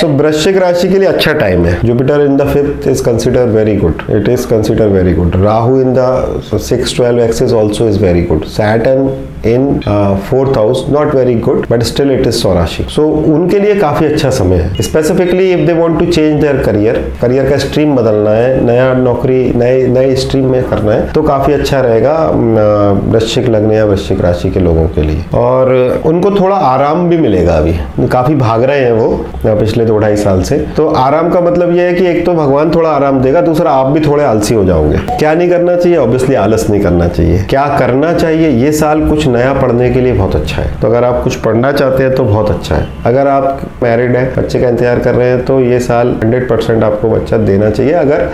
सो वृश्चिक राशि के लिए अच्छा टाइम है Jupiter in the fifth is consider very good it is consider very good Rahu in the six twelve axis also is very good Saturn in fourth house not very good but still it is स्वराशि so उनके लिए काफ़ी अच्छा समय है specifically if they want to change their career career का stream बदलना है नया नौकरी नए नए स्ट्रीम में करना है तो काफ़ी अच्छा रहेगा वृश्चिक लग्न या वृश्चिक राशि के लोगों के लिए और उनको थोड़ा आराम भी मिलेगा अभी काफ़ी भाग रहे हैं वो पिछले दो ढाई साल से। तो आराम का मतलब ये है कि एक तो भगवान थोड़ा आराम देगा, दूसरा आप भी थोड़े आलसी हो जाओगे। क्या नहीं करना चाहिए? ऑब्वियसली आलस नहीं करना चाहिए। क्या करना चाहिए? ये साल कुछ नया पढ़ने के लिए बहुत अच्छा है। तो अगर आप कुछ पढ़ना चाहते हैं तो बहुत अच्छा है। अगर आप मैरिड है, बच्चे का इंतज़ार कर रहे हैं तो ये साल हंड्रेड आपको बच्चा देना चाहिए। अगर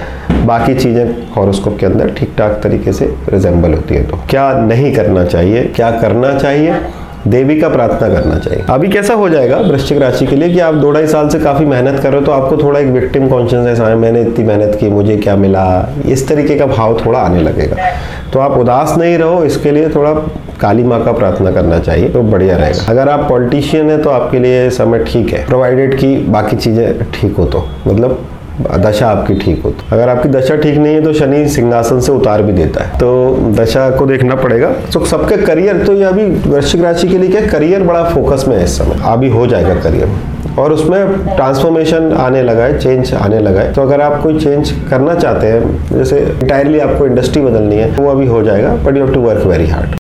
बाकी चीज़ें हॉरोस्कोप के अंदर ठीक ठाक तरीके से रिजेंबल होती है तो। क्या नहीं करना चाहिए? क्या करना चाहिए? देवी का प्रार्थना करना चाहिए। अभी कैसा हो जाएगा वृश्चिक राशि के लिए कि आप दो ढाई साल से काफ़ी मेहनत कर रहे हो तो आपको थोड़ा एक विक्टिम कॉन्शियसनेस आए मैंने इतनी मेहनत की, मुझे क्या मिला? इस तरीके का भाव थोड़ा आने लगेगा। तो आप उदास नहीं रहो, इसके लिए थोड़ा काली माँ का प्रार्थना करना चाहिए तो बढ़िया रहेगा। अगर आप पॉलिटिशियन है तो आपके लिए समय ठीक है प्रोवाइडेड की बाकी चीज़ें ठीक हो तो। मतलब दशा आपकी ठीक हो तो। अगर आपकी दशा ठीक नहीं है तो शनि सिंहासन से उतार भी देता है। तो दशा को देखना पड़ेगा। तो सबके करियर तो ये अभी वृश्चिक राशि के लिए क्या, करियर बड़ा फोकस में है इस समय। अभी हो जाएगा करियर। और उसमें ट्रांसफॉर्मेशन आने लगा है, चेंज आने लगा है। तो अगर आप कोई चेंज करना चाहते हैं, जैसे इंटायरली आपको इंडस्ट्री बदलनी है, वो अभी हो जाएगा। But you have to work very hard